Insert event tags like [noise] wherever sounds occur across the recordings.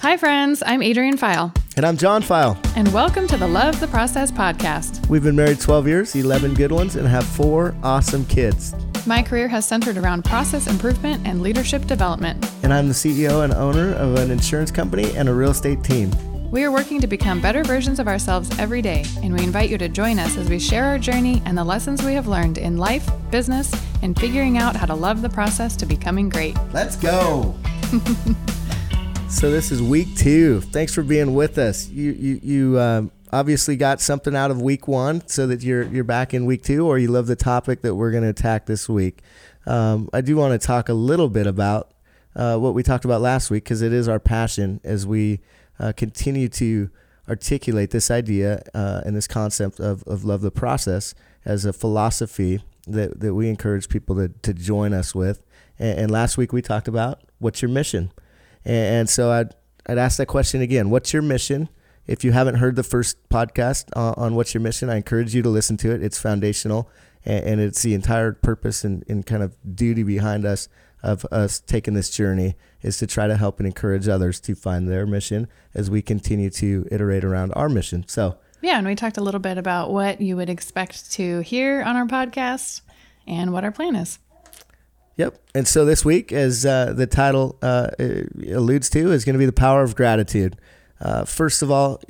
Hi, friends. I'm Adrian File, And I'm John File. and welcome to the Love the Process podcast. We've been married 12 years, 11 good ones, and have four awesome kids. My career has centered around process improvement and leadership development. And I'm the CEO and owner of an insurance company and a real estate team. We are working to become better versions of ourselves every day, and we invite you to join us as we share our journey and the lessons we have learned in life, business, and figuring out how to love the process to becoming great. Let's go. [laughs] so this is week two. Thanks for being with us. You you you um, obviously got something out of week one, so that you're you're back in week two, or you love the topic that we're going to attack this week. Um, I do want to talk a little bit about uh, what we talked about last week because it is our passion as we uh, continue to articulate this idea uh, and this concept of, of love the process as a philosophy that, that we encourage people to, to join us with. And, and last week we talked about what's your mission. And, so I'd, I'd ask that question again what's your mission? If you haven't heard the first podcast on, on what's your mission, I encourage you to listen to it. It's foundational and, and it's the entire purpose and, and kind of duty behind us of us taking this journey is to try to help and encourage others to find their mission as we continue to iterate around our mission. So, Yeah, and we talked a little bit about what you would expect to hear on our podcast and what our plan is. Yep. And so this week, as uh, the title uh, alludes to, is going to be the power of gratitude. Uh, first of all,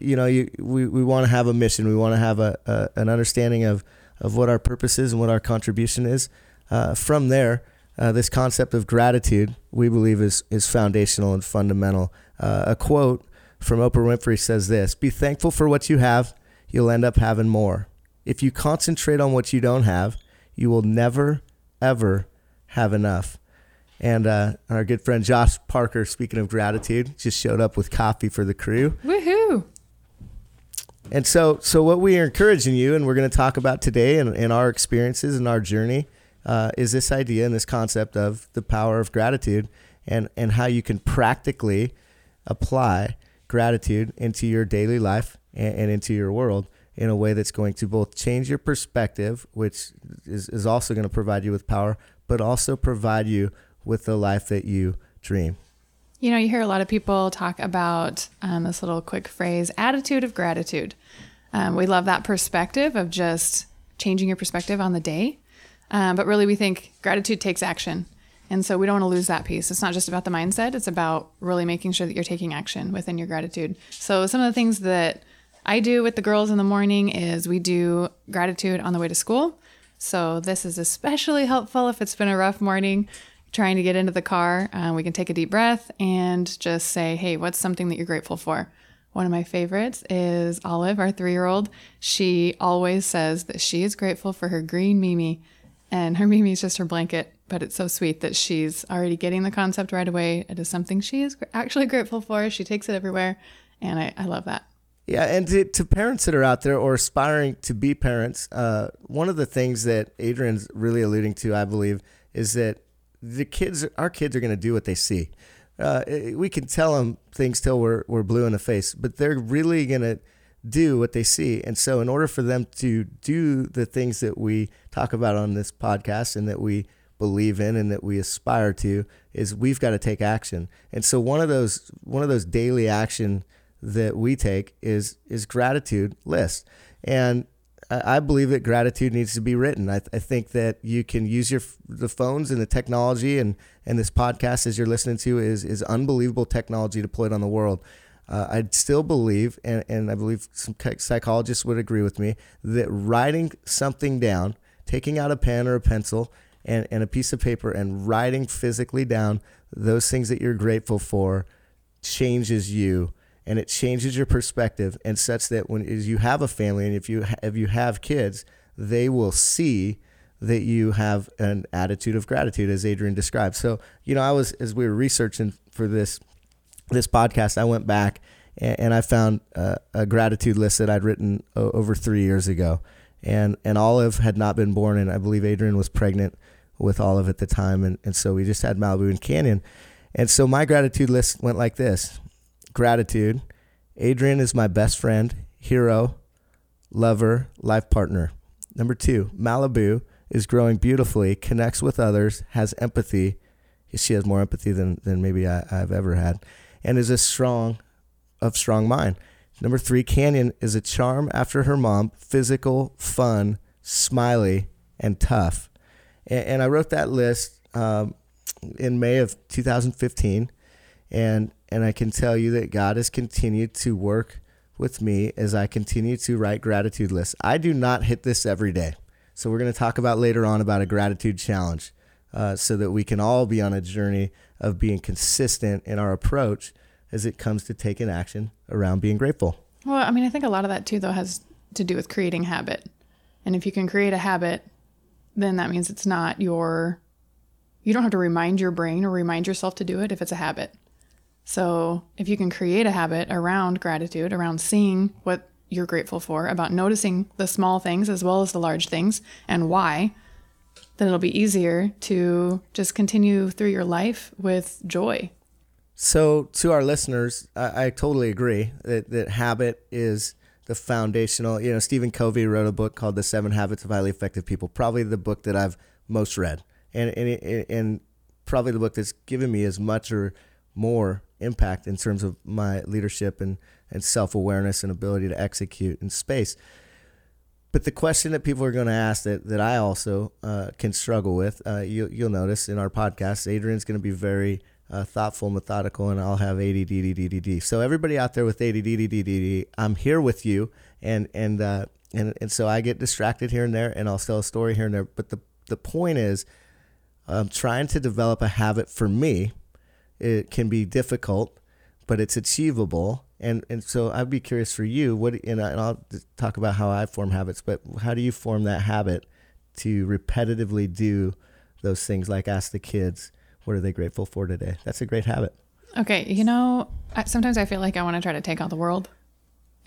you know, you, we, we want to have a mission. We want to have a, a, an understanding of, of what our purpose is and what our contribution is. Uh, from there, uh, this concept of gratitude, we believe, is, is foundational and fundamental. Uh, a quote from Oprah Winfrey says this Be thankful for what you have, you'll end up having more. If you concentrate on what you don't have, you will never, ever have enough. And uh, our good friend Josh Parker, speaking of gratitude, just showed up with coffee for the crew. Woohoo! And so, so what we are encouraging you, and we're going to talk about today, and, and our experiences and our journey, uh, is this idea and this concept of the power of gratitude, and and how you can practically apply gratitude into your daily life and, and into your world in a way that's going to both change your perspective, which is, is also going to provide you with power, but also provide you with the life that you dream. You know, you hear a lot of people talk about um, this little quick phrase attitude of gratitude. Um, we love that perspective of just changing your perspective on the day. Um, but really, we think gratitude takes action. And so we don't want to lose that piece. It's not just about the mindset, it's about really making sure that you're taking action within your gratitude. So, some of the things that I do with the girls in the morning is we do gratitude on the way to school. So, this is especially helpful if it's been a rough morning trying to get into the car. Uh, we can take a deep breath and just say, hey, what's something that you're grateful for? One of my favorites is Olive, our three year old. She always says that she is grateful for her green Mimi. And her Mimi is just her blanket, but it's so sweet that she's already getting the concept right away. It is something she is actually grateful for. She takes it everywhere. And I, I love that. Yeah, and to, to, parents that are out there or aspiring to be parents, uh, one of the things that Adrian's really alluding to, I believe, is that the kids, our kids, are going to do what they see. Uh, we can tell them things till we're we're blue in the face, but they're really going to do what they see. And so, in order for them to do the things that we talk about on this podcast and that we believe in and that we aspire to, is we've got to take action. And so, one of those one of those daily action that we take is is gratitude list. And I believe that gratitude needs to be written. I, th- I, think that you can use your the phones and the technology and and this podcast as you're listening to is is unbelievable technology deployed on the world. Uh, I still believe, and, and I believe some psychologists would agree with me, that writing something down, taking out a pen or a pencil and, and a piece of paper and writing physically down those things that you're grateful for changes you and it changes your perspective and such that when as you have a family and if you if you have kids, they will see that you have an attitude of gratitude as Adrian described. So, you know, I was as we were researching for this this podcast, I went back and, and I found a, a, gratitude list that I'd written o- over 3 years ago. And and Olive had not been born and I believe Adrian was pregnant with Olive at the time and, and so we just had Malibu and Canyon. And so my gratitude list went like this gratitude. Adrian is my best friend, hero, lover, life partner. Number two, Malibu is growing beautifully, connects with others, has empathy. She has more empathy than, than maybe I, have ever had, and is a strong of strong mind. Number three, Canyon is a charm after her mom, physical, fun, smiley, and tough. And, and I wrote that list um, in May of 2015, and and I can tell you that God has continued to work with me as I continue to write gratitude lists. I do not hit this every day, so we're going to talk about later on about a gratitude challenge, uh, so that we can all be on a journey of being consistent in our approach as it comes to taking action around being grateful. Well, I mean, I think a lot of that too, though, has to do with creating habit. And if you can create a habit, then that means it's not your, you don't have to remind your brain or remind yourself to do it if it's a habit. So if you can create a habit around gratitude, around seeing what you're grateful for, about noticing the small things as well as the large things and why, then it'll be easier to just continue through your life with joy so, to our listeners, I, I, totally agree that, that habit is the foundational. You know, Stephen Covey wrote a book called The Seven Habits of Highly Effective People, probably the book that I've most read, and and, and probably the book that's given me as much or more impact in terms of my leadership and, and self awareness and ability to execute in space. But the question that people are going to ask that, that I also uh, can struggle with, uh, you, you'll notice in our podcast, Adrian's going to be very uh, thoughtful, methodical, and I'll have ADD, So everybody out there with ADD, I'm here with you, and and uh, and and so I get distracted here and there, and I'll tell a story here and there. But the the point is, I'm trying to develop a habit for me. It can be difficult, but it's achievable. And and so I'd be curious for you. What and, I, and I'll talk about how I form habits, but how do you form that habit to repetitively do those things, like ask the kids what are they grateful for today? That's a great habit. Okay, you know, sometimes I feel like I want to try to take on the world.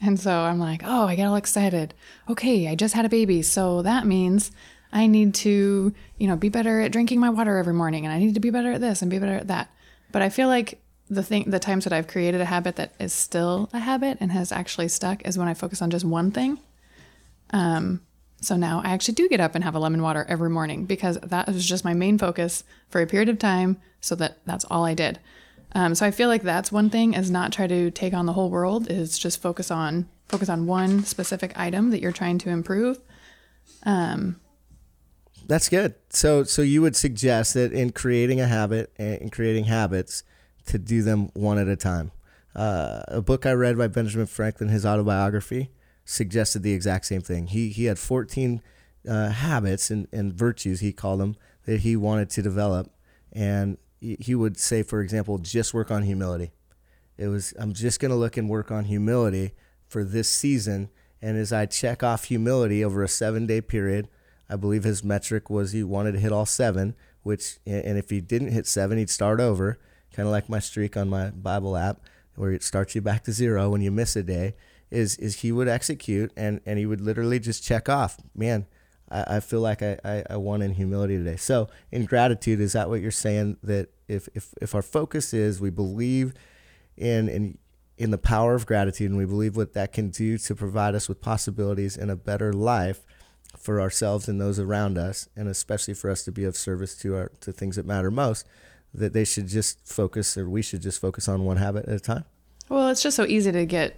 And so I'm like, oh, I get all excited. Okay, I just had a baby. So that means I need to, you know, be better at drinking my water every morning and I need to be better at this and be better at that. But I feel like the thing the times that I've created a habit that is still a habit and has actually stuck is when I focus on just one thing. Um so now I actually do get up and have a lemon water every morning because that was just my main focus for a period of time. So that that's all I did. Um, so I feel like that's one thing is not try to take on the whole world. Is just focus on focus on one specific item that you're trying to improve. Um, that's good. So so you would suggest that in creating a habit and creating habits to do them one at a time. Uh, a book I read by Benjamin Franklin, his autobiography suggested the exact same thing. He he had 14 uh, habits and, and virtues he called them that he wanted to develop, and he, he would say, for example, just work on humility. It was I'm just going to look and work on humility for this season, and as I check off humility over a seven day period, I believe his metric was he wanted to hit all seven. Which and if he didn't hit seven, he'd start over, kind of like my streak on my Bible app, where it starts you back to zero when you miss a day is is he would execute and and he would literally just check off man i, I feel like I, I, I won in humility today so in gratitude is that what you're saying that if if, if our focus is we believe in in in the power of gratitude and we believe what that can do to provide us with possibilities and a better life for ourselves and those around us and especially for us to be of service to our to things that matter most that they should just focus or we should just focus on one habit at a time. Well it's just so easy to get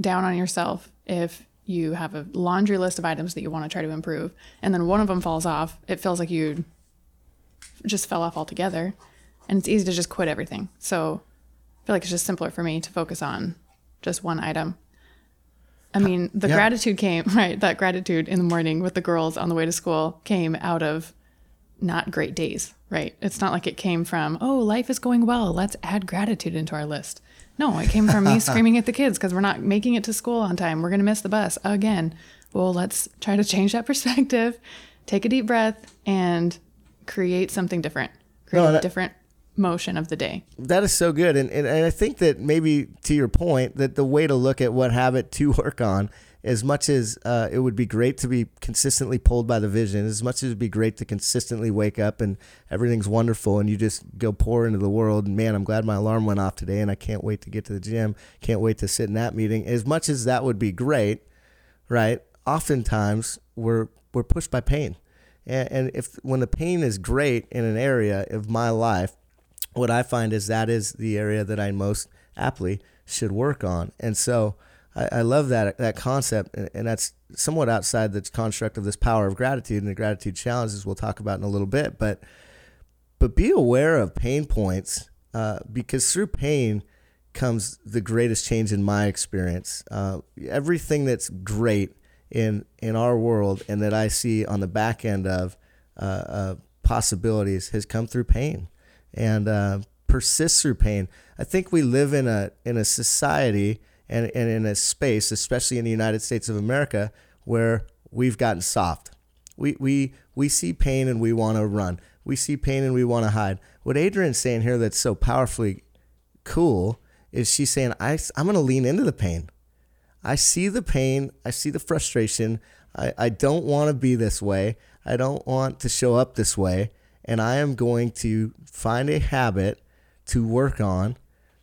down on yourself if you have a laundry list of items that you want to try to improve and then one of them falls off it feels like you just fell off altogether and it's easy to just quit everything. So i feel like it's just simpler for me to focus on just one item i uh, mean the yeah. gratitude came [laughs] right that gratitude in the morning with the girls on the way to school came out of not great days right it's not like it came from oh life is going well let's add gratitude into our list no, it came from me [laughs] screaming at the kids because we're not making it to school on time. We're going to miss the bus again. Well, let's try to change that [laughs] perspective, take a deep breath, and create something different. Create no, that, a different motion of the day. That is so good. And, and, and I think that maybe to your point, that the way to look at what habit to [laughs] work on as much as uh, it would be great to be consistently pulled by the vision, as much as it'd be great to consistently wake up and everything's wonderful and you just go pour into the world. And man, I'm glad my alarm went off today and I can't wait to get to the gym. Can't wait to sit in that meeting. As much as that would be great, right? Oftentimes we're we're pushed by pain, and, and if when the pain is great in an area of my life, what I find is that is the area that I most aptly should work on. And so I, I love that that concept, and, and, that's somewhat outside the construct of this power of gratitude and the gratitude challenges we'll talk about in a little bit. But but be aware of pain points uh, because through pain comes the greatest change in my experience. Uh, everything that's great in in our world and that I see on the back end of uh, possibilities has come through pain and uh, persists through pain. I think we live in a in a society and, and in a space, especially in the United States of America, where we've gotten soft. We we we see pain and we want to run. We see pain and we want to hide. What Adrian's saying here that's so powerfully cool is she's saying I I'm going to lean into the pain. I see the pain. I see the frustration. I, I don't want to be this way. I don't want to show up this way and I am going to find a habit to work on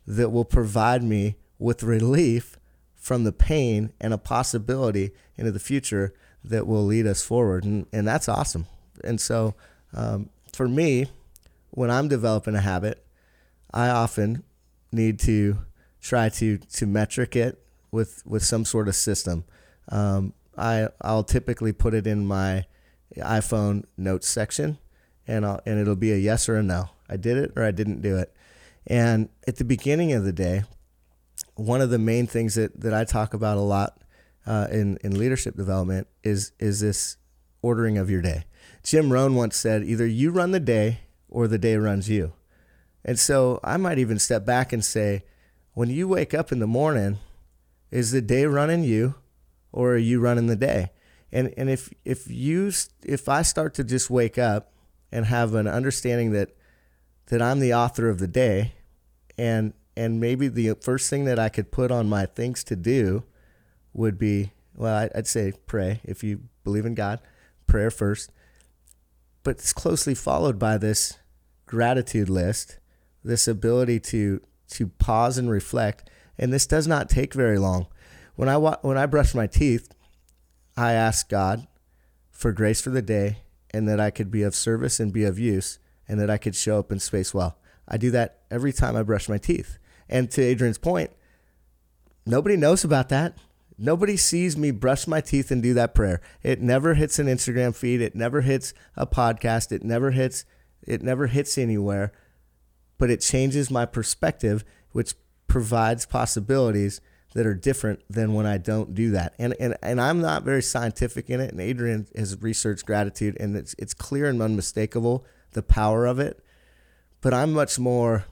that will provide me with relief from the pain and a possibility into the future that will lead us forward. And, and that's awesome. And so um, for me, when I'm developing a habit, I often need to try to, to metric it with, with some sort of system. Um, I, I'll typically put it in my iPhone notes section and I'll, and it'll be a yes or a no. I did it or I didn't do it. And at the beginning of the day, one of the main things that, that I talk about a lot uh, in in leadership development is is this ordering of your day. Jim Rohn once said, either you run the day or the day runs you. And so I might even step back and say, when you wake up in the morning, is the day running you or are you running the day? And and if if you if I start to just wake up and have an understanding that that I'm the author of the day. And and maybe the first thing that I could put on my things to do would be well I'd say pray if you believe in God prayer first. But it's closely followed by this gratitude list this ability to to pause and reflect. And this does not take very long. When I when I brush my teeth I ask God for grace for the day and that I could be of service and be of use and that I could show up in space well. I do that every time I brush my teeth. And to Adrian's point, nobody knows about that. Nobody sees me brush my teeth and do that prayer. It never hits an Instagram feed, it never hits a podcast, it never hits it never hits anywhere, but it changes my perspective which provides possibilities that are different than when I don't do that. And and and I'm not very scientific in it. And Adrian has researched gratitude, and it's it's clear and unmistakable the power of it. But I'm much more,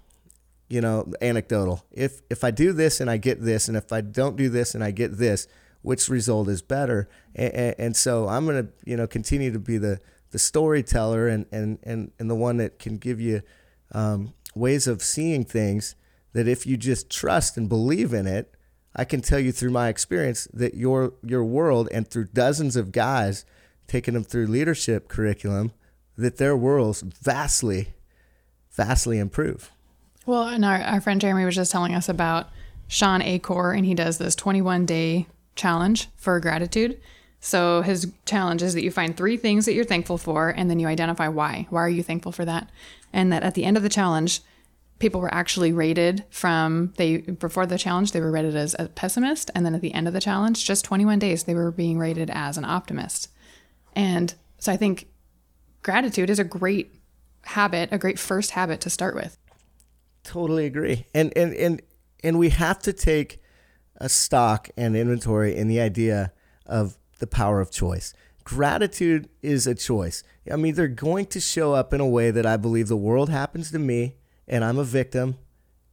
you know, anecdotal. If if I do this and I get this, and if I don't do this and I get this, which result is better? And, and, and so I'm gonna you know continue to be the the storyteller and and and and the one that can give you um, ways of seeing things that if you just trust and believe in it I can tell you through my experience that your your world and through dozens of guys taking them through leadership curriculum that their worlds vastly vastly improve. Well, and our, our friend Jeremy was just telling us about Shawn Achor, and he does this 21 day challenge for gratitude. So his challenge is that you find three things that you're thankful for, and then you identify why. Why are you thankful for that? And that at the end of the challenge, people were actually rated from they before the challenge they were rated as a pessimist and then at the end of the challenge just 21 days they were being rated as an optimist. And so i think gratitude is a great habit a great first habit to start with. Totally agree. And and and and we have to take a stock and inventory in the idea of the power of choice. Gratitude is a choice. I'm either going to show up in a way that i believe the world happens to me and I'm a victim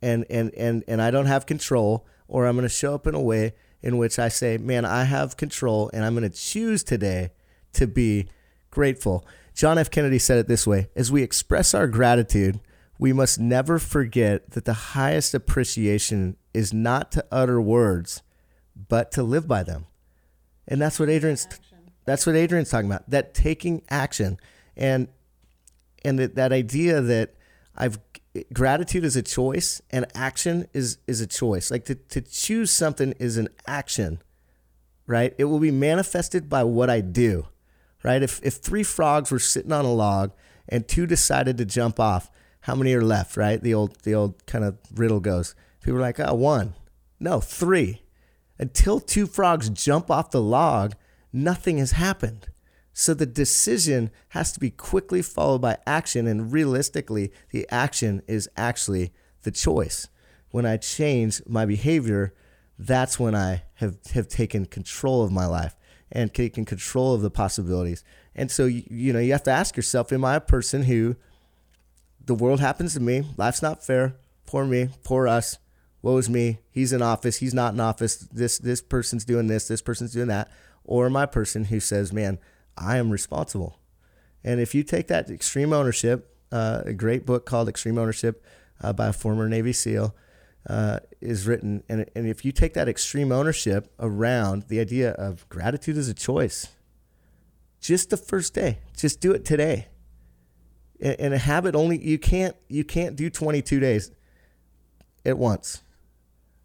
and and and and I don't have control or I'm going to show up in a way in which I say, "Man, I have control and I'm going to choose today to be grateful." John F. Kennedy said it this way, as we express our gratitude, we must never forget that the highest appreciation is not to utter words, but to live by them. And that's what Adrian's that's what Adrian's talking about. That taking action and and that, that idea that I've gratitude is a choice and action is is a choice like to, to choose something is an action right it will be manifested by what i do right if if three frogs were sitting on a log and two decided to jump off how many are left, right? The old the old kind of riddle goes. People are like, oh, one. No, three. Until two frogs jump off the log, nothing has happened. So the decision has to be quickly followed by action, and realistically, the action is actually the choice. When I change my behavior, that's when I have, have taken control of my life and taken control of the possibilities. And so, you, you know, you have to ask yourself, am I a person who the world happens to me? Life's not fair. Poor me, poor us. Woe is me. He's in office. He's not in office. This this person's doing this. This person's doing that. Or am I a person who says, man, I am responsible. And if you take that extreme ownership, uh, a great book called Extreme Ownership uh, by a former Navy SEAL uh, is written. And, and if you take that extreme ownership around the idea of gratitude as a choice, just the first day, just do it today. And, and a habit only you can't you can't do 22 days at once.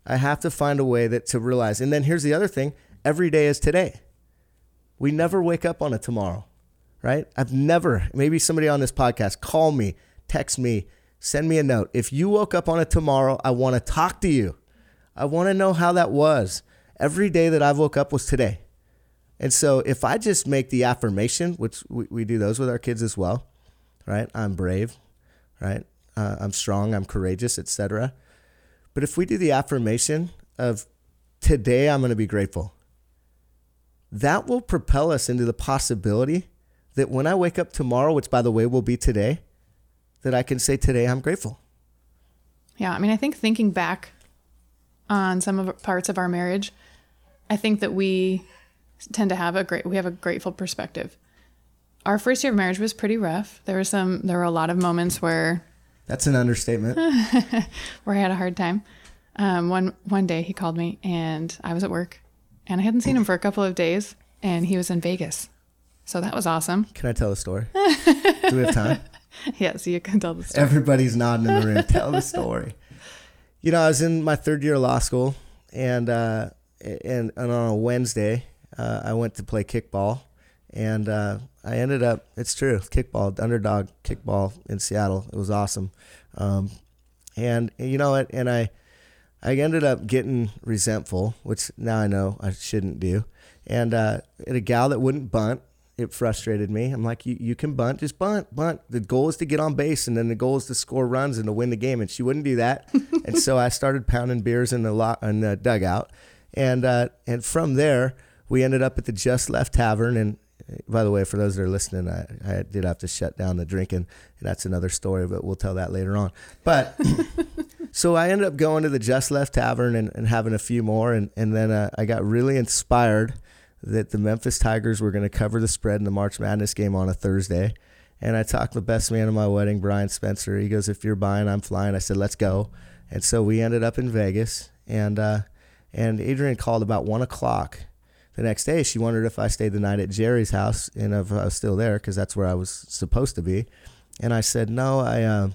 I have to find a way that to realize. And then here's the other thing: every day is today. We never wake up on a tomorrow, right? I've never. Maybe somebody on this podcast call me, text me, send me a note. If you woke up on a tomorrow, I want to talk to you. I want to know how that was. Every day that I woke up was today. And so if I just make the affirmation, which we, we do those with our kids as well, right? I'm brave, right? Uh, I'm strong, I'm courageous, etc. But if we do the affirmation of today I'm going to be grateful, that will propel us into the possibility that when I wake up tomorrow, which by the way will be today, that I can say today I'm grateful. Yeah, I mean, I think thinking back on some of parts of our marriage, I think that we tend to have a great we have a grateful perspective. Our first year of marriage was pretty rough. There were some there were a lot of moments where That's an understatement. [laughs] where I had a hard time. Um, one one day he called me and I was at work and I hadn't seen him for a couple of days and he was in Vegas. So that was awesome. Can I tell the story? Do we have time? [laughs] yes, you can tell the story. Everybody's nodding in the room. [laughs] Tell the story. You know, I was in my third year of law school, and uh, and, and on a Wednesday, uh, I went to play kickball, and uh, I ended up. It's true, kickball, underdog kickball in Seattle. It was awesome, um, and you know what? And I, I ended up getting resentful, which now I know I shouldn't do, and uh, a gal that wouldn't bunt it frustrated me. I'm like, you, you can bunt, just bunt, bunt. The goal is to get on base, and then the goal is to score runs and to win the game. And she wouldn't do that, [laughs] and so I started pounding beers in the lot in the dugout, and uh, and from there we ended up at the Just Left Tavern. And uh, by the way, for those that are listening, I, I did have to shut down the drinking. And that's another story, but we'll tell that later on. But [laughs] so I ended up going to the Just Left Tavern and, and having a few more, and and then uh, I got really inspired that the Memphis Tigers were going to cover the spread in the March Madness game on a Thursday. And I talked to the best man of my wedding, Brian Spencer. He goes, "If you're buying, I'm flying." I said, "Let's go." And so we ended up in Vegas, and uh, and Adrian called about one o'clock the next day. She wondered if I stayed the night at Jerry's house and if I was still there because that's where I was supposed to be. And I said, "No, I uh,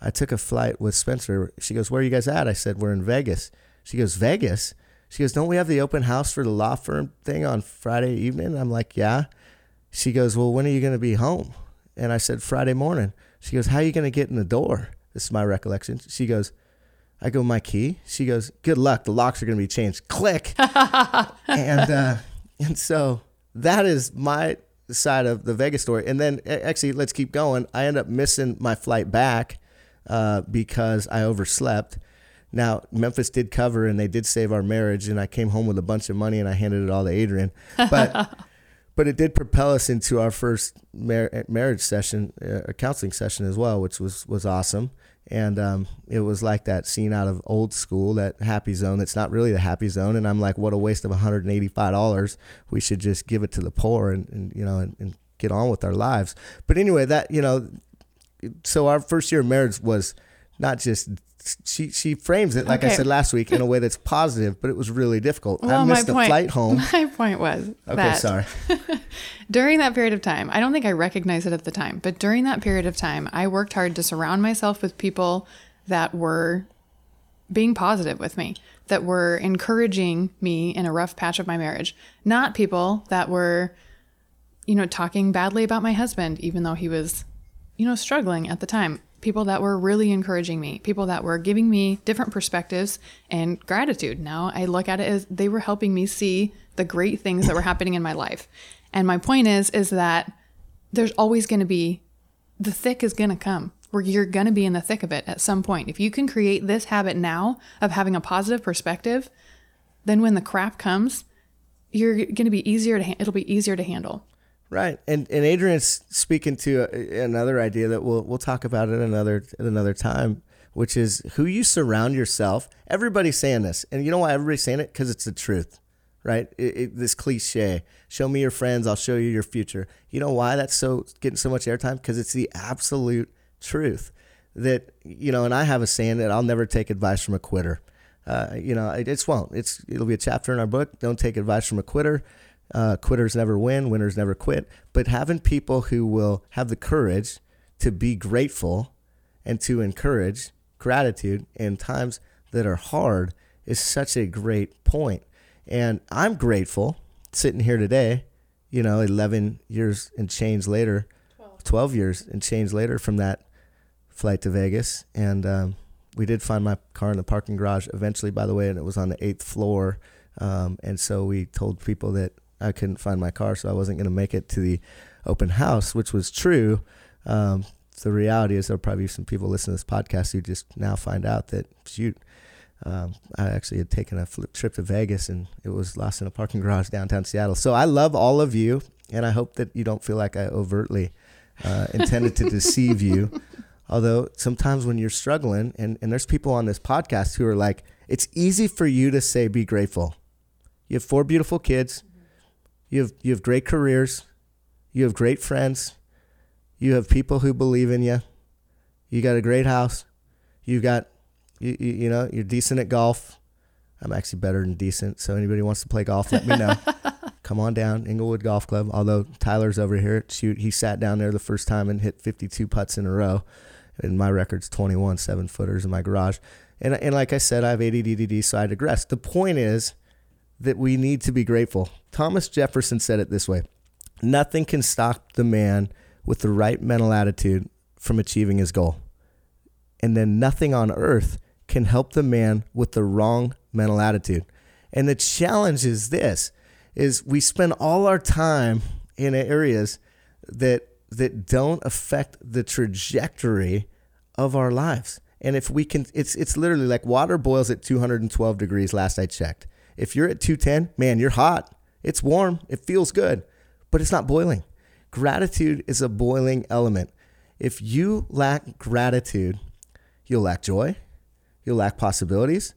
I took a flight with Spencer." She goes, "Where are you guys at?" I said, "We're in Vegas." She goes, "Vegas." She goes, Don't we have the open house for the law firm thing on Friday evening? I'm like, Yeah. She goes, Well, when are you going to be home? And I said, Friday morning. She goes, How are you going to get in the door? This is my recollection. She goes, I go, My key? She goes, Good luck. The locks are going to be changed. Click. [laughs] and, uh, and so that is my side of the Vegas story. And then actually, let's keep going. I end up missing my flight back uh, because I overslept now, Memphis did cover and they did save our marriage, and I came home with a bunch of money and I handed it all to Adrian. But [laughs] but it did propel us into our first mar- marriage session, uh, a counseling session as well, which was was awesome. And um, it was like that scene out of old school, that happy zone. That's not really the happy zone. And I'm like, what a waste of $185. We should just give it to the poor and, and you know and, and get on with our lives. But anyway, that you know, so our first year of marriage was not just she she frames it like okay. I said last week in a way that's positive, but it was really difficult. Well, I missed the flight home. [laughs] My point was okay. sorry. [laughs] during that period of time, I don't think I recognized it at the time, but during that period of time, I worked hard to surround myself with people that were being positive with me, that were encouraging me in a rough patch of my marriage, not people that were, you know, talking badly about my husband, even though he was, you know, struggling at the time people that were really encouraging me, people that were giving me different perspectives and gratitude. Now I look at it as they were helping me see the great things that were happening in my life. And my point is is that there's always going to be the thick is going to come where you're going to be in the thick of it at some point. If you can create this habit now of having a positive perspective, then when the crap comes, you're going to be easier to it'll be easier to handle. Right, and and Adrian's speaking to another idea that we'll we'll talk about at another at another time, which is who you surround yourself. Everybody's saying this, and you know why everybody's saying it? Because it's the truth, right? It, it, this cliche: "Show me your friends, I'll show you your future." You know why that's so getting so much airtime? Because it's the absolute truth. That you know, and I have a saying that I'll never take advice from a quitter. Uh, you know, it, it's won't. It's it'll be a chapter in our book. Don't take advice from a quitter. Uh, quitters never win, winners never quit. But having people who will have the courage to be grateful and to encourage gratitude in times that are hard is such a great point. And I'm grateful sitting here today, you know, 11 years and change later, 12, 12 years and change later from that flight to Vegas. And um, we did find my car in the parking garage eventually, by the way, and it was on the eighth floor. Um, and so we told people that I couldn't find my car, so I wasn't going to make it to the open house, which was true. Um, the reality is there'll probably be some people listening to this podcast who just now find out that shoot, um, I actually had taken a trip to Vegas and it was lost in a parking garage downtown Seattle. So I love all of you, and I hope that you don't feel like I overtly uh, intended to deceive you. [laughs] Although sometimes when you're struggling, and, and there's people on this podcast who are like, it's easy for you to say, be grateful. You have four beautiful kids. You have you have great careers. You have great friends. You have people who believe in you. You got a great house. You got you, you, you know, you're decent at golf. I'm actually better than decent. So anybody wants to play golf, let me know. [laughs] Come on down, Inglewood Golf Club. Although Tyler's over here, shoot, he sat down there the first time and hit 52 putts in a row. And my record's 21 seven footers in my garage. And, and like I said, I have ADD, so I digress. The point is that we need to be grateful. Thomas Jefferson said it this way Nothing can stop the man with the right mental attitude from achieving his goal. And then nothing on earth can help the man with the wrong mental attitude. And the challenge is this is we spend all our time in areas that that don't affect the trajectory of our lives. And if we can it's it's literally like water boils at 212 degrees last I checked. If you're at 210, man, you're hot. It's warm. It feels good, but it's not boiling. Gratitude is a boiling element. If you lack gratitude, you'll lack joy, you'll lack possibilities.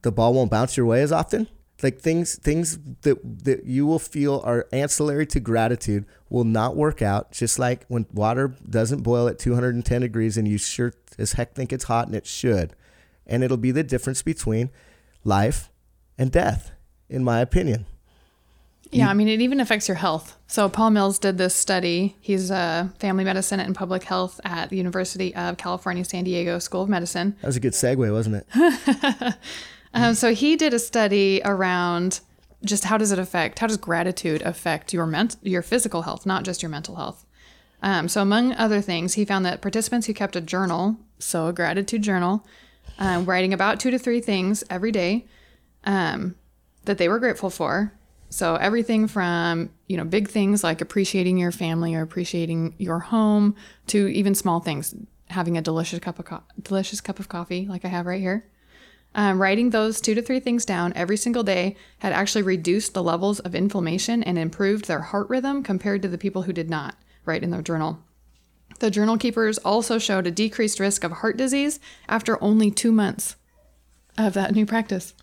The ball won't bounce your way as often. Like things things that that you will feel are ancillary to gratitude will not work out just like when water doesn't boil at 210 degrees and you sure as heck think it's hot and it should. And it'll be the difference between life and death, in my opinion. Yeah, I mean, it even affects your health. So, Paul Mills did this study. He's a family medicine and public health at the University of California, San Diego School of Medicine. That was a good segue, wasn't it? [laughs] um, so, he did a study around just how does it affect, how does gratitude affect your ment- your physical health, not just your mental health. Um, so, among other things, he found that participants who kept a journal, so a gratitude journal, um, writing about two to three things every day, um, that they were grateful for. So everything from you know big things like appreciating your family or appreciating your home to even small things, having a delicious cup of co- delicious cup of coffee like I have right here. Um, writing those two to three things down every single day had actually reduced the levels of inflammation and improved their heart rhythm compared to the people who did not write in their journal. The journal keepers also showed a decreased risk of heart disease after only two months of that new practice.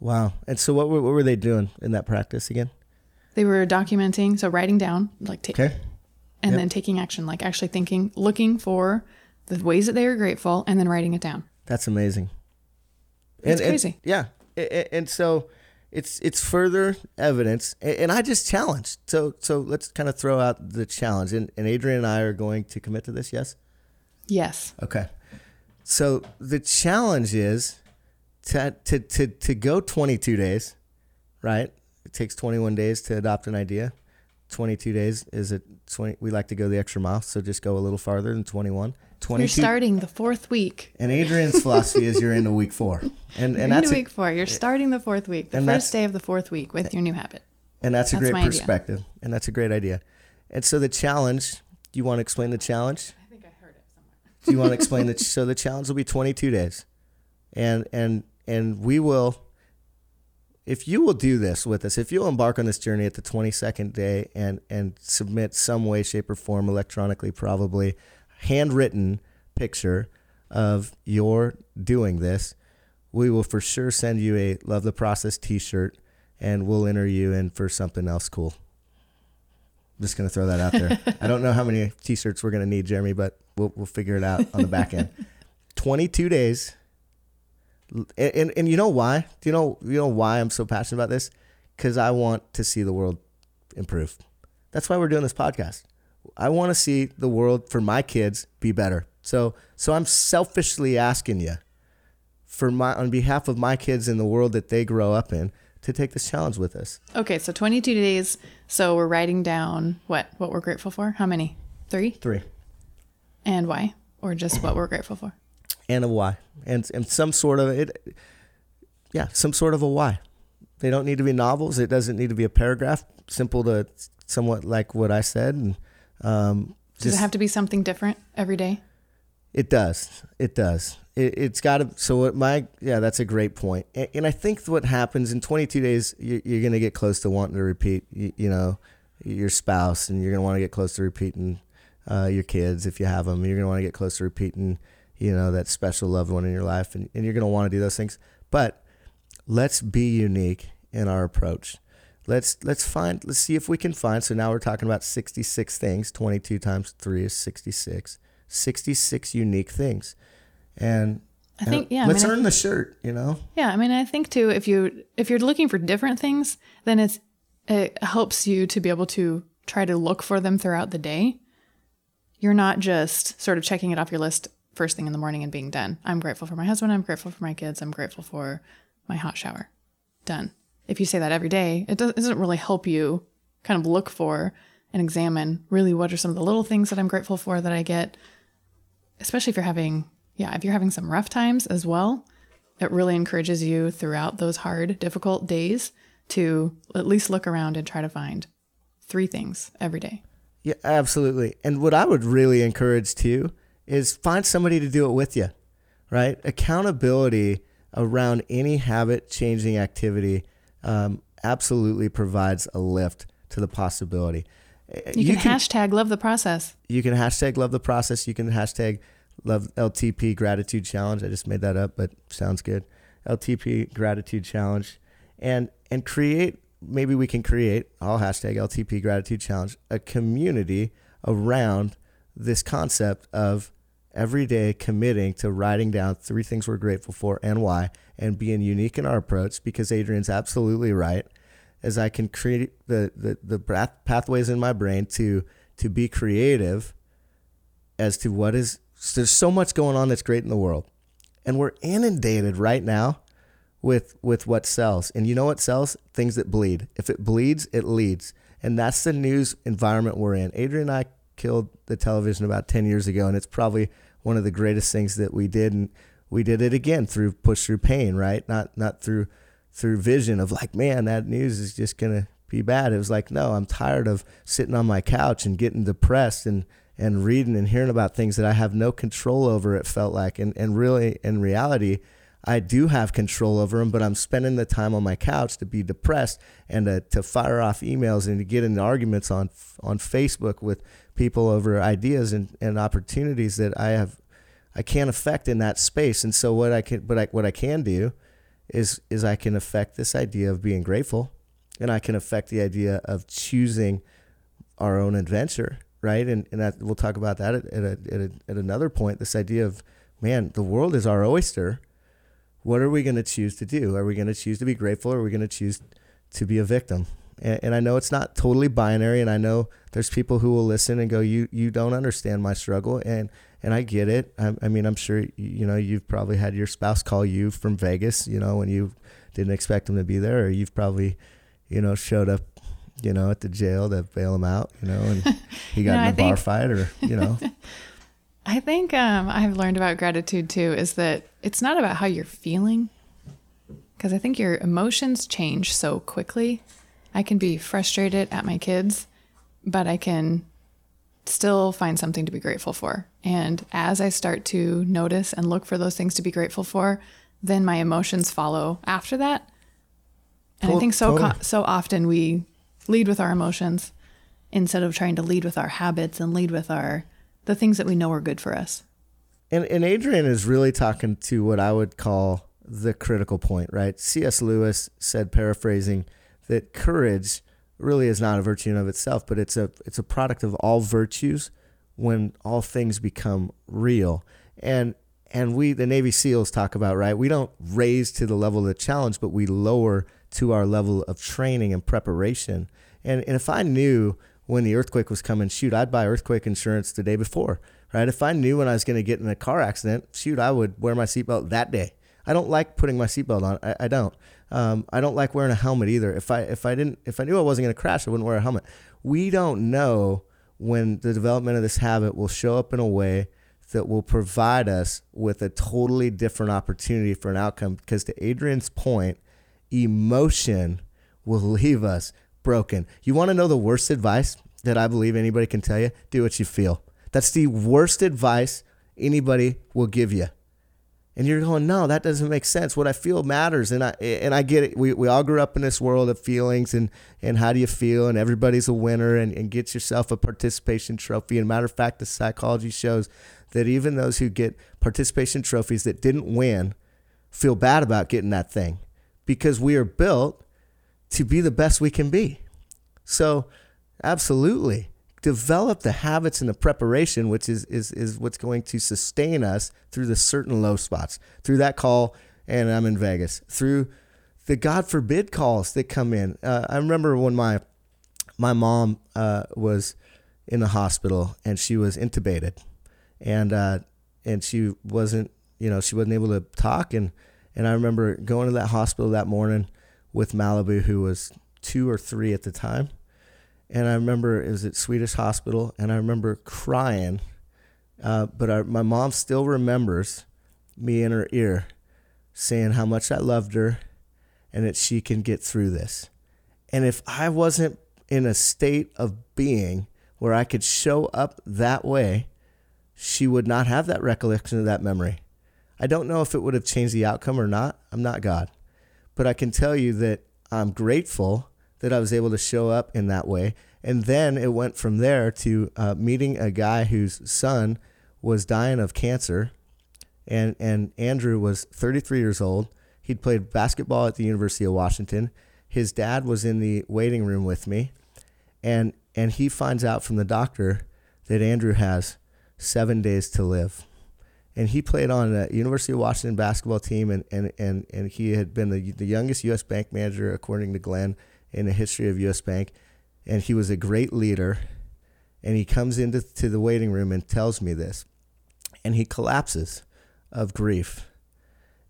Wow. And so what were, what were they doing in that practice again? They were documenting, so writing down, like, ta- Okay. and Yep. then taking action, like actually thinking, looking for the ways that they are grateful, and then writing it down. That's amazing. It's and, crazy. And, yeah. And so it's it's further evidence and I just challenged. So so let's kind of throw out the challenge. And, and Adrian and I are going to commit to this, yes? Yes. Okay. So the challenge is to to to, to go 22 days, right? It takes 21 days to adopt an idea. 22 days is it 20 we like to go the extra mile so just go a little farther than 21 22 You're starting the fourth week. and adrian's philosophy is you're into week four and You're and that's into a, week four. You're starting the fourth week, the first day of the fourth week with your new habit. and that's a that's great idea. perspective and that's a great idea and so the challenge do you want to explain the challenge I think I heard it somewhere. do you want to explain the so the challenge will be 22 days and and and we will if you will do this with us if you'll embark on this journey at the 22nd day and and submit some way shape or form electronically probably handwritten picture of your doing this we will for sure send you a love the process t-shirt and we'll enter you in for something else cool I'm just gonna throw that out there. [laughs] I don't know how many t-shirts we're gonna need, Jeremy, but we'll we'll figure it out on the back end. [laughs] Twenty-two days, and, and and you know why? Do you know you know why I'm so passionate about this? Because I want to see the world improve. That's why we're doing this podcast. I want to see the world for my kids be better. So so I'm selfishly asking you for my on behalf of my kids in the world that they grow up in to take this challenge with us. Okay, so 22 days. So we're writing down what what we're grateful for. How many? Three. Three. And why? Or just what we're grateful for. And a why. And and some sort of it yeah some sort of a why. They don't need to be novels. It doesn't need to be a paragraph. Simple to somewhat like what i said. And um Does it have to be something different every day? it does. It does. It, it's got to so what my yeah that's a great point. And, and i think what happens in 22 days you, you're going to get close to wanting to repeat you, you know your spouse and you're going to want to get close to repeating uh, your kids if you have them you're going to want to get close to repeating you know that special loved one in your life and, and you're going to want to do those things. But let's be unique in our approach. Let's let's find let's see if we can find so now we're talking about 66 things. 22 times 3 is 66 66 unique things. And I think yeah. Let's mean, I earn the shirt you know? Yeah, I mean, I think too, if you if you're looking for different things, then it's it helps you to be able to try to look for them throughout the day. You're not just sort of checking it off your list first thing in the morning and being done. I'm grateful for my husband. I'm grateful for my kids. I'm grateful for my hot shower. Done. If you say that every day, it doesn't, really help you kind of look for and examine really what are some of the little things that I'm grateful for that I get, especially if you're having, yeah, if you're having some rough times as well it really encourages you throughout those hard, difficult days to at least look around and try to find three things every day. Yeah, absolutely. And what I would really encourage too is find somebody to do it with you, right? Accountability around any habit changing activity um, absolutely provides a lift to the possibility. Uh, You, can, hashtag love the process. you can hashtag love the process. You can hashtag love LTP gratitude challenge. I just made that up, but sounds good. LTP gratitude challenge, and and create. Maybe we can create. I'll hashtag LTP gratitude challenge a community around this concept of every day committing to writing down three things we're grateful for and why, and being unique in our approach. Because Adrian's absolutely right. As I can create the the the path- pathways in my brain to to be creative as to what is there's so much going on that's great in the world and we're inundated right now with with what sells and you know what sells things that bleed if it bleeds it leads and that's the news environment we're in adrian and i killed the television about 10 years ago and it's probably one of the greatest things that we did and we did it again through push through pain right not not through through vision of like man that news is just gonna be bad it was like no i'm tired of sitting on my couch and getting depressed and and reading and hearing about things that I have no control over, it felt like. And, and really, in reality, I do have control over them, but I'm spending the time on my couch to be depressed and to, to fire off emails and to get into arguments on on Facebook with people over ideas and, and opportunities that I have I can't affect in that space. And so what I can but I, what I can do is is I can affect this idea of being grateful and I can affect the idea of choosing our own adventure right? And and that, we'll talk about that at at, a, at, a, at another point. This idea of man, the world is our oyster. What are we going to choose to do? Are we going to choose to be grateful, or are we going to choose to be a victim? And, and I know it's not totally binary, and I know there's people who will listen and go, "You you don't understand my struggle," and and I get it. I, I mean, I'm sure you know you've probably had your spouse call you from Vegas, you know, when you didn't expect them to be there, or you've probably, you know, showed up you know, at the jail to bail him out, you know, and he [laughs] got No, in a bar fight or, you know. [laughs] I think um, I've learned about gratitude too is that it's not about how you're feeling, because I think your emotions change so quickly. I can be frustrated at my kids, but I can still find something to be grateful for. And as I start to notice and look for those things to be grateful for, then my emotions follow after that. And I think so co- so often we lead with our emotions instead of trying to lead with our habits and lead with our the things that we know are good for us. And, and Adrian is really talking to what I would call the critical point, right? C.S. Lewis said, paraphrasing, that courage really is not a virtue in of itself, but it's a it's a product of all virtues when all things become real. And and we the Navy SEALs talk about, right? We don't raise to the level of the challenge, but we lower to our level of training and preparation. And and if I knew when the earthquake was coming, shoot, I'd buy earthquake insurance the day before, right? If I knew when I was going to get in a car accident, shoot, I would wear my seatbelt that day. I don't like putting my seatbelt on. I, I don't. Um, I don't like wearing a helmet either. If I if I didn't if I knew I wasn't going to crash, I wouldn't wear a helmet. We don't know when the development of this habit will show up in a way that will provide us with a totally different opportunity for an outcome. Because to Adrian's point, emotion will [laughs] leave us broken. You want to know the worst advice that I believe anybody can tell you? Do what you feel. That's the worst advice anybody will give you. And you're going, no, that doesn't make sense. What I feel matters, and I and I get it. We, we all grew up in this world of feelings and and how do you feel? And everybody's a winner, and, and get yourself a participation trophy. And matter of fact, the psychology shows that even those who get participation trophies that didn't win feel bad about getting that thing because we are built to be the best we can be. So, absolutely, develop the habits and the preparation, which is, is, is what's going to sustain us through the certain low spots, through that call, and I'm in Vegas, through the God forbid calls that come in. Uh, I remember when my my mom uh, was in the hospital and she was intubated, and uh, and she wasn't, you know, she wasn't able to talk, and and I remember going to that hospital that morning with Malibu, who was two or three at the time. And I remember it was at Swedish Hospital, and I remember crying. Uh, but I, my mom still remembers me in her ear saying how much I loved her and that she can get through this. And if I wasn't in a state of being where I could show up that way, she would not have that recollection of that memory. I don't know if it would have changed the outcome or not. I'm not God. But I can tell you that I'm grateful that I was able to show up in that way. And then it went from there to uh, meeting a guy whose son was dying of cancer. And, and Andrew was 33 years old. He'd played basketball at the University of Washington. His dad was in the waiting room with me. And, and he finds out from the doctor that Andrew has seven days to live and he played on the University of Washington basketball team, and and and, and he had been the, the youngest U.S. Bank manager according to Glenn in the history of U.S. Bank, and he was a great leader. And he comes into to the waiting room and tells me this, and he collapses of grief,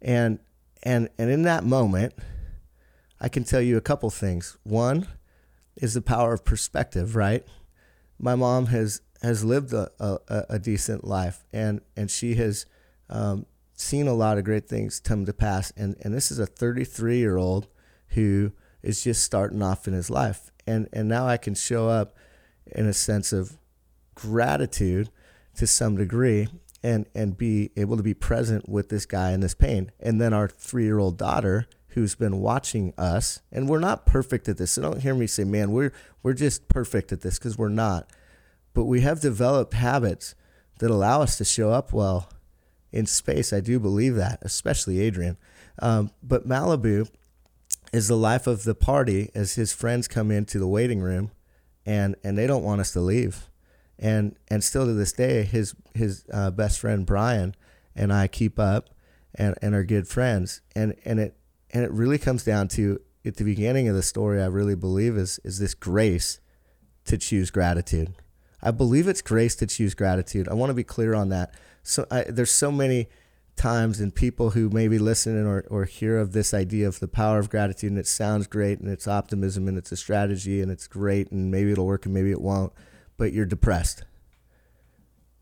and and and in that moment, I can tell you a couple things. One is the power of perspective, right? My mom has has lived a, a, a decent life and and she has um, seen a lot of great things come to pass and and this is a 33 year old who is just starting off in his life and and now I can show up in a sense of gratitude to some degree and and be able to be present with this guy in this pain. And then our 3 year old daughter who's been watching us and we're not perfect at this so don't hear me say man we're we're just perfect at this cuz we're not but we have developed habits that allow us to show up well in space. I do believe that, especially Adrian. Um, but Malibu is the life of the party as his friends come into the waiting room, and and they don't want us to leave, and and still to this day, his his uh, best friend Brian and I keep up, and and are good friends, and and it and it really comes down to at the beginning of the story. I really believe is is this grace to choose gratitude. I believe it's grace to choose gratitude. I want to be clear on that. So I, there's so many times and people who maybe listen or, or hear of this idea of the power of gratitude and it sounds great and it's optimism and it's a strategy and it's great and maybe it'll work and maybe it won't, but you're depressed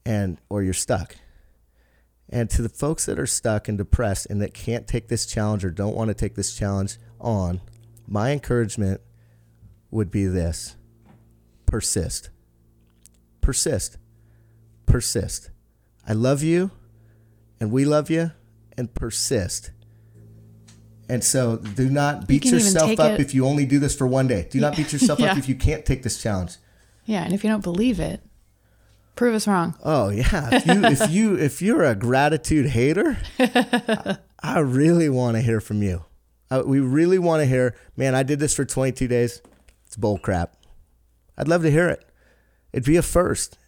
and or you're stuck. And to the folks that are stuck and depressed and that can't take this challenge or don't want to take this challenge on, my encouragement would be this persist. Persist. Persist. I love you and we love you and persist. And so do not beat even yourself up it- if you only do this for one day. Do not beat [laughs] yourself Yeah. up if you can't take this challenge. Yeah, and if you don't believe it, prove us wrong. Oh yeah, if you [laughs] if you if you're a gratitude hater, [laughs] I, I really want to hear from you. I, we really want to hear, man. I did this for 22 days. It's bull crap. I'd love to hear it. It'd be a first.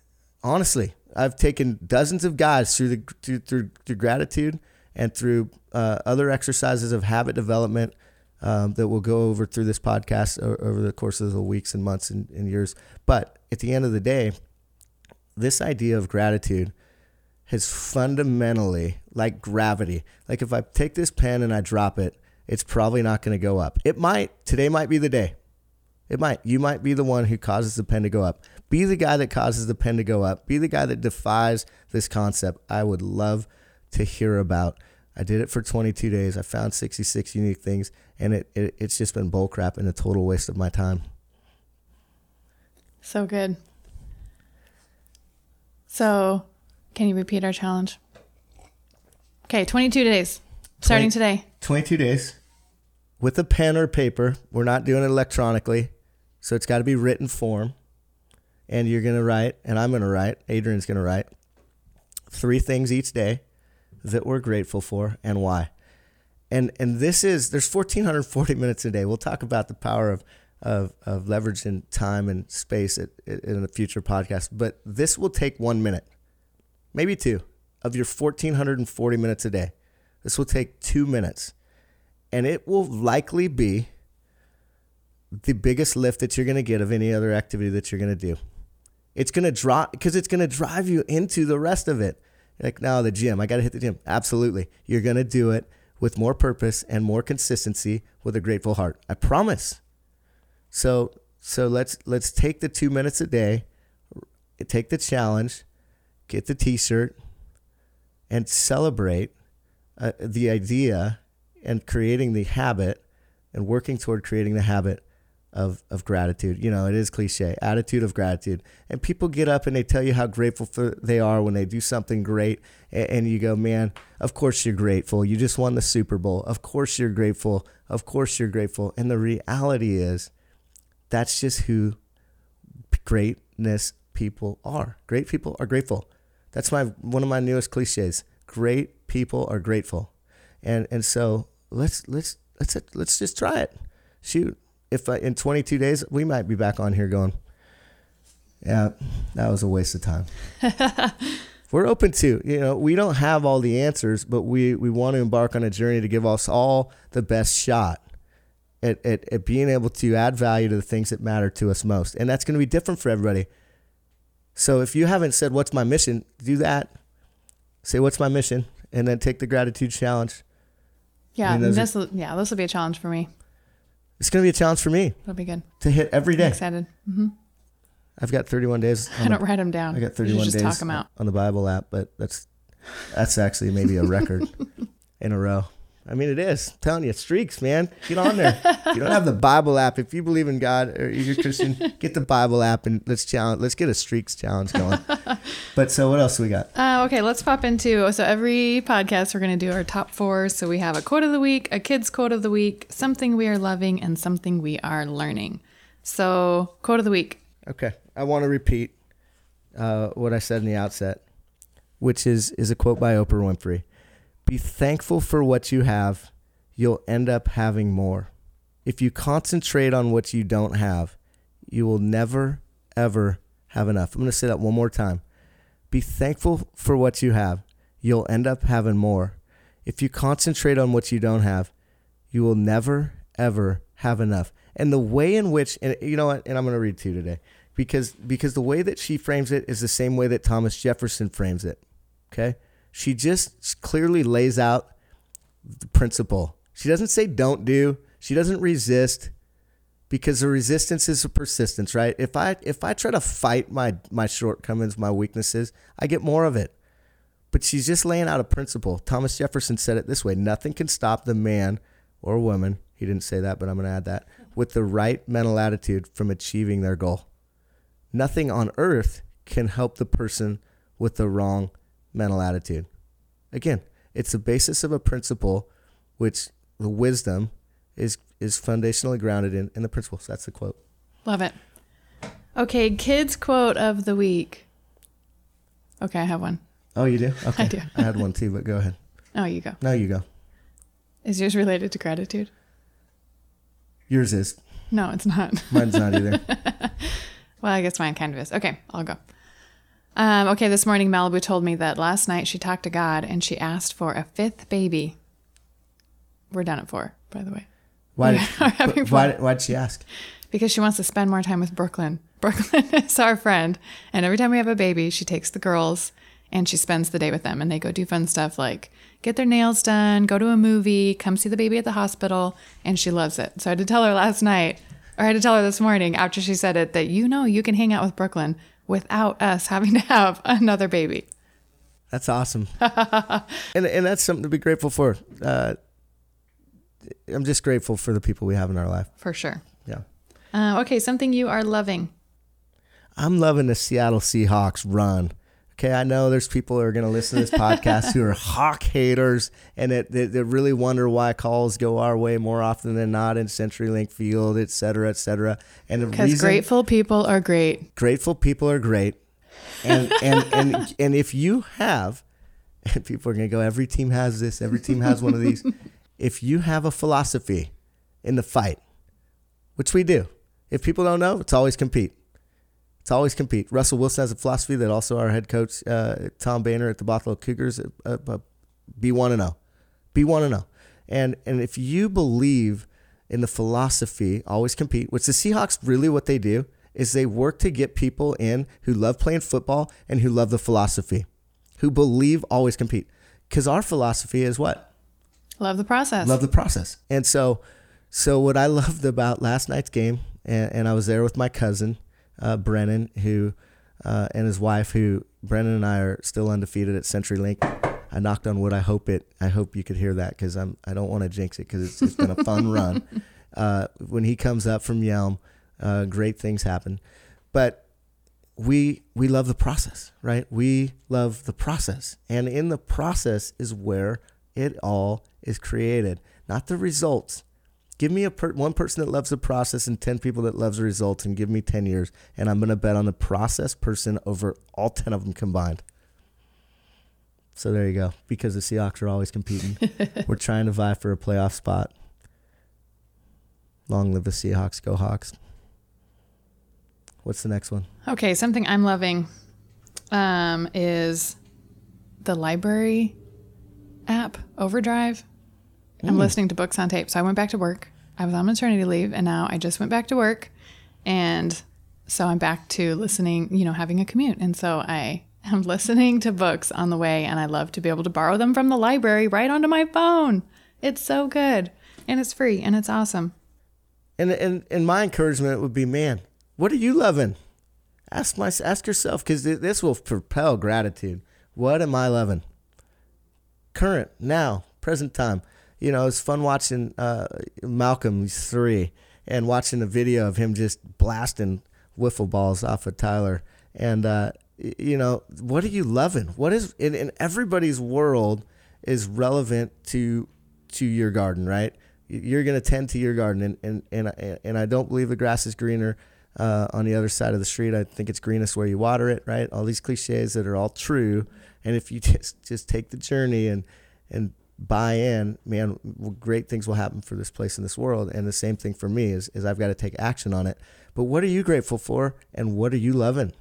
Honestly, I've taken dozens of guys through the through through, through gratitude and through uh, other exercises of habit development um, that we'll go over through this podcast over the course of the weeks and months and, and years. But at the end of the day, this idea of gratitude has fundamentally, like gravity, like if I take this pen and I drop it, it's probably not going to go up. It might. Today might be the day. It might. You might be the one who causes the pen to go up. Be the guy that causes the pen to go up. Be the guy that defies this concept. I would love to hear about. I did it for 22 days. I found 66 unique things, and it, it it's just been bullcrap and a total waste of my time. So good. So, can you repeat our challenge? Okay, 22 days, starting Twenty- today. 22 days with a pen or paper. We're not doing it electronically. So it's got to be written form. And you're going to write, and I'm going to write, Adrian's going to write three things each day that we're grateful for and why. And and this is there's 1440 minutes a day. We'll talk about the power of of, of leveraging time and space at, in a future podcast. But this will take one minute, maybe two, of your 1440 minutes a day. This will take two minutes. And it will likely be the biggest lift that you're going to get of any other activity that you're going to do. It's to drop because it's to drive you into the rest of it. Like, no, the gym, I got to hit the gym. Absolutely. You're to do it with more purpose and more consistency with a grateful heart. I promise. So, so let's let's take the 2 minutes a day, take the challenge, get the t-shirt and celebrate uh, the idea and creating the habit and working toward creating the habit of, of gratitude. You know, it is cliche, attitude of gratitude. And people get up and they tell you how grateful for they are when they do something great. And, and you go, man, of course you're grateful. You just won the Super Bowl. Of course you're grateful. Of course you're grateful. And the reality is, that's just who greatness people are. Great people are grateful. That's my one of my newest cliches. Great people are grateful, and and so let's let's let's let's just try it. Shoot, if I, in 22 days we might be back on here going, yeah, that was a waste of time. [laughs] We're open to you know we don't have all the answers, but we we want to embark on a journey to give us all the best shot at, at, at being able to add value to the things that matter to us most. And that's going to be different for everybody. So if you haven't said, What's my mission? do that. Say, What's my mission? And then take the gratitude challenge. Yeah, mean, those are- this will, yeah, this will be a challenge for me. It's going to be a challenge for me It'll be good. to hit every day. I'm excited. hmm I've got 31 days. I don't the, write them down. I got You should 31 just days talk them out. on the Bible app, but that's that's actually maybe a record [laughs] in a row. I mean, it is. I'm telling you, streaks, man. Get on there. If [laughs] you don't have the Bible app. If you believe in God or you're a Christian, [laughs] get the Bible app and let's challenge. Let's get a streaks challenge going. [laughs] but so, what else we got? Uh, okay, let's pop into. So every podcast, we're going to do our top four. So we have a quote of the week, a kid's quote of the week, something we are loving, and something we are learning. So quote of the week. Okay, I want to repeat uh, what I said in the outset, which is is a quote by Oprah Winfrey: "Be thankful for what you have; you'll end up having more. If you concentrate on what you don't have, you will never ever have enough." I'm going to say that one more time. Be thankful for what you have; you'll end up having more. If you concentrate on what you don't have, you will never ever have enough. And the way in which, and you know what, and I'm going to read to you today because because the way that she frames it is the same way that Thomas Jefferson frames it. Okay, she just clearly lays out the principle. She doesn't say don't do. She doesn't resist because the resistance is a persistence, right? If I if I try to fight my my shortcomings, my weaknesses, I get more of it. But she's just laying out a principle. Thomas Jefferson said it this way: nothing can stop the man or woman. He didn't say that, but I'm going to add that with the right mental attitude from achieving their goal. Nothing on earth can help the person with the wrong mental attitude. Again, it's the basis of a principle which the wisdom is is foundationally grounded in in the principles. That's the quote. Love it. Okay, kids quote of the week. Okay, I have one. Oh, you do? [laughs] Okay. I do. I had one too, but go ahead. Oh, you go. No, you go. Is yours related to gratitude? Yours is. No, it's not. Mine's not either. [laughs] well, I guess mine kind of is. Okay, I'll go. Um, okay, this morning Malibu told me that last night she talked to God and she asked for a fifth baby. We're done at four, by the way. Why did, [laughs] are why, why did she ask? Because she wants to spend more time with Brooklyn. [laughs] Brooklyn is our friend. And every time we have a baby, she takes the girls and she spends the day with them. And they go do fun stuff like get their nails done, go to a movie, come see the baby at the hospital. And she loves it. So I had to tell her last night, or I had to tell her this morning after she said it, that you know you can hang out with Brooklyn without us having to have [laughs] another baby. That's awesome. [laughs] and, and that's something to be grateful for. Uh, I'm just grateful for the people we have in our life. For sure. Yeah. Uh, okay, something you are loving. I'm loving the Seattle Seahawks run. Okay, I know there's people who are going to listen to this podcast who are Hawk haters and that they, they really wonder why calls go our way more often than not in CenturyLink Field, et cetera, et cetera. And Because grateful people are great. grateful people are great, and and and and if you have, and [laughs] people are going to go, every team has this, every team has one of these. [laughs] if you have a philosophy in the fight, which we do, if people don't know, it's always compete. It's always compete. Russell Wilson has a philosophy that also our head coach uh, Tom Banner at the Buffalo Cougars uh, uh, be one and zero, be one and zero, and and if you believe in the philosophy, always compete. Which the Seahawks really what they do is they work to get people in who love playing football and who love the philosophy, who believe always compete. Because our philosophy is what Love the process. love the process. And so, so what I [laughs] loved about last night's game, and, and I was there with my cousin, uh, Brennan, who, uh, and his wife, who Brennan and I are still undefeated at CenturyLink. I knocked on wood. I hope it. I hope you could hear that because I'm. I don't want to jinx it because it's, it's been a fun [laughs] run. Uh, when he comes up from Yelm, uh, great things happen. But we we love the process, right? We love the process, and in the process is where it all is created, not the results. Give me a per- one person that loves the process and ten people that loves the results, and give me ten years, and I'm gonna bet on the process person over all ten of them combined. So there you go. Because the Seahawks are always competing, [laughs] we're trying to vie for a playoff spot. Long live the Seahawks! Go Hawks! What's the next one? Okay, something I'm loving um, is the library app, Overdrive. I'm mm. listening to books on tape. So I went back to work. I was on maternity leave and now I just went back to work. And so I'm back to listening, you know, having a commute. And so I am [laughs] listening to books on the way and I love to be able to borrow them from the library right onto my phone. It's so good. And it's free and it's awesome. And and and my encouragement would be, man, what are you loving? Ask my ask yourself because this will propel gratitude. What am I loving? Current now, present time. You know, it's fun watching uh, Malcolm three and watching the video of him just blasting wiffle balls off of Tyler. And uh, you know, what are you loving? What is in, in everybody's world is relevant to to your garden, right? You're going to tend to your garden, and and and and I don't believe the grass is greener uh, on the other side of the street. I think it's greenest where you water it, right? All these cliches that are all true, and if you [laughs] just just take the journey and and buy in, man, great things will happen for this place in this world. And the same thing for me is is I've got to take action on it. But what are you grateful for, and what are you loving?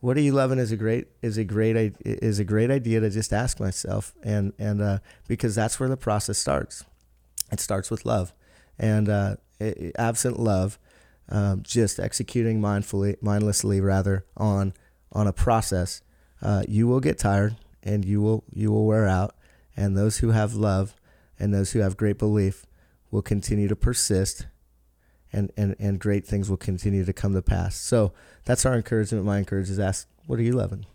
What are you loving is a great is a great is a great idea to just ask myself, and and uh, because that's where the process starts. It starts with love, and uh, absent love, um, just executing mindfully, mindlessly rather on on a process, uh, you will get tired and you will you will wear out. And those who have love and those who have great belief will continue to persist and, and, and great things will continue to come to pass. So that's our encouragement. My encouragement is ask, what are you loving?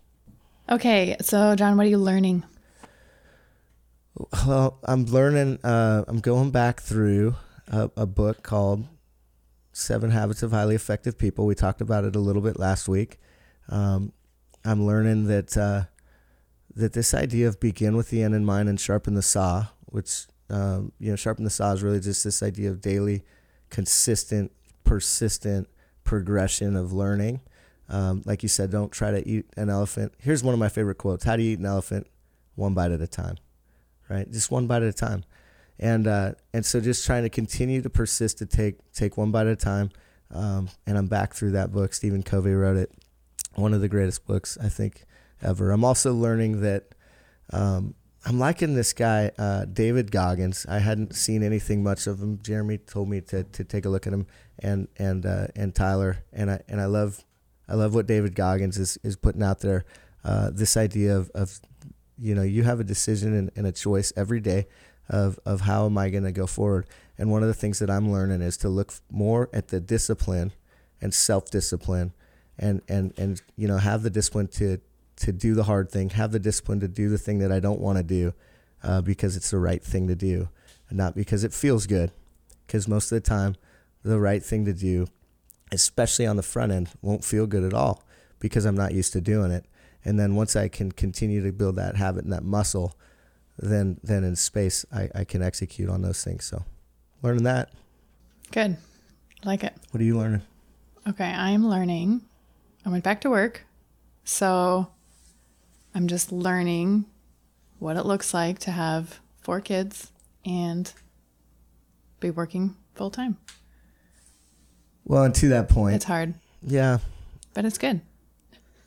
Okay, so John, what are you learning? Well, I'm learning. Uh, I'm going back through a, a, book called Seven Habits of Highly Effective People. We talked about it a little bit last week. Um, I'm learning that uh, that this idea of begin with the end in mind and sharpen the saw, which um, you know, sharpen the saw is really just this idea of daily, consistent, persistent progression of learning. Um, like you said, don't try to eat an elephant. Here's one of my favorite quotes: "How do you eat an elephant? One bite at a time." right? Just one bite at a time. And uh, and so just trying to continue to persist to take take one bite at a time. Um, and I'm back through that book. Stephen Covey wrote it. One of the greatest books I think ever. I'm also learning that um, I'm liking this guy, uh, David Goggins. I hadn't seen anything much of him. Jeremy told me to, to take a look at him, and and uh, and Tyler, and I and I love I love what David Goggins is is putting out there. Uh, this idea of, of you know you have a decision and, and a choice every day of of how am I going to go forward. And one of the things that I'm learning is to look more at the discipline and self discipline, and and and you know have the discipline to to do the hard thing, have the discipline to do the thing that I don't want to do, uh, because it's the right thing to do, and not because it feels good. Because most of the time, the right thing to do, especially on the front end, won't feel good at all because I'm not used to doing it. And then once I can continue to build that habit and that muscle, then then in space I, I can execute on those things. So learning that. Good. Like it. What are you learning? Okay, I'm learning. I went back to work. So I'm just learning what it looks like to have four kids and be working full time. Well, and to that point, it's hard. Yeah. But it's good.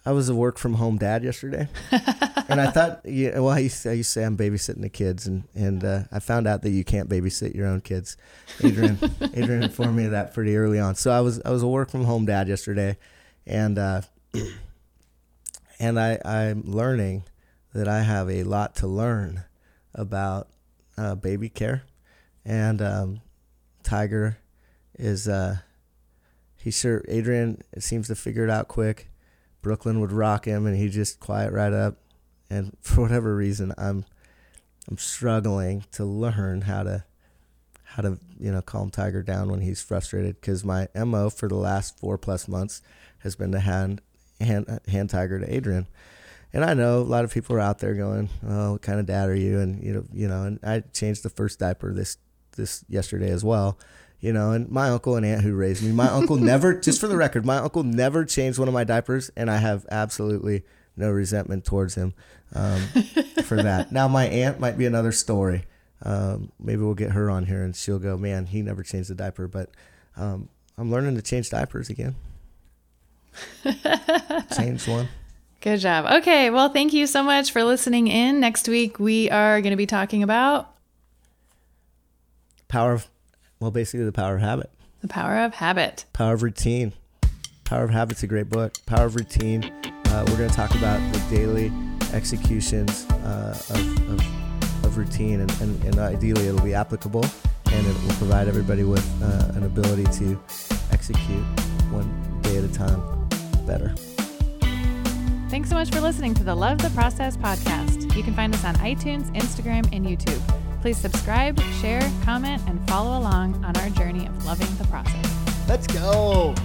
I was a work from home dad yesterday, [laughs] and I thought, yeah, well, I used, to, I used to say I'm babysitting the kids, and and uh, I found out that you can't babysit your own kids. Adrian, [laughs] Adrian informed me of that pretty early on. So I was I was a work from home dad yesterday, and uh, and I I'm learning that I have a lot to learn about uh, baby care, and um, Tiger is uh, he sure Adrian seems to figure it out quick. Brooklyn would rock him, and he just quiet right up. And [laughs] for whatever reason, I'm I'm struggling to learn how to how to you know calm Tiger down when he's frustrated. Because my mo for the last four plus months has been to hand hand hand Tiger to Adrian. And I know a lot of people are out there going, "Oh, what kind of dad are you?" And you know, you know, and I changed the first diaper this this yesterday as well you know, and my uncle and aunt who raised me, my uncle never, [laughs] just for the record, my uncle never changed one of my diapers, and I have absolutely no resentment towards him um, [laughs] for that. Now, my aunt might be another story. Um, maybe we'll get her on here, and she'll go, "Man, he never changed the diaper," but um, I'm learning to change diapers again. [laughs] Change one. Good job. Okay, well, thank you so much for listening in. Next week we are going to be talking about power of well, basically, the power of habit. The power of habit. Power of routine. Power of Habit's a great book. Power of routine. Uh, we're going to talk about the daily executions uh, of, of, of, routine, and, and, and, ideally, it'll be applicable and it will provide everybody with uh, an ability to execute one day at a time better. Thanks so much for listening to the Love the Process podcast. You can find us on iTunes, Instagram, and YouTube. Please subscribe, share, comment, and follow along on our journey of loving the process. Let's go.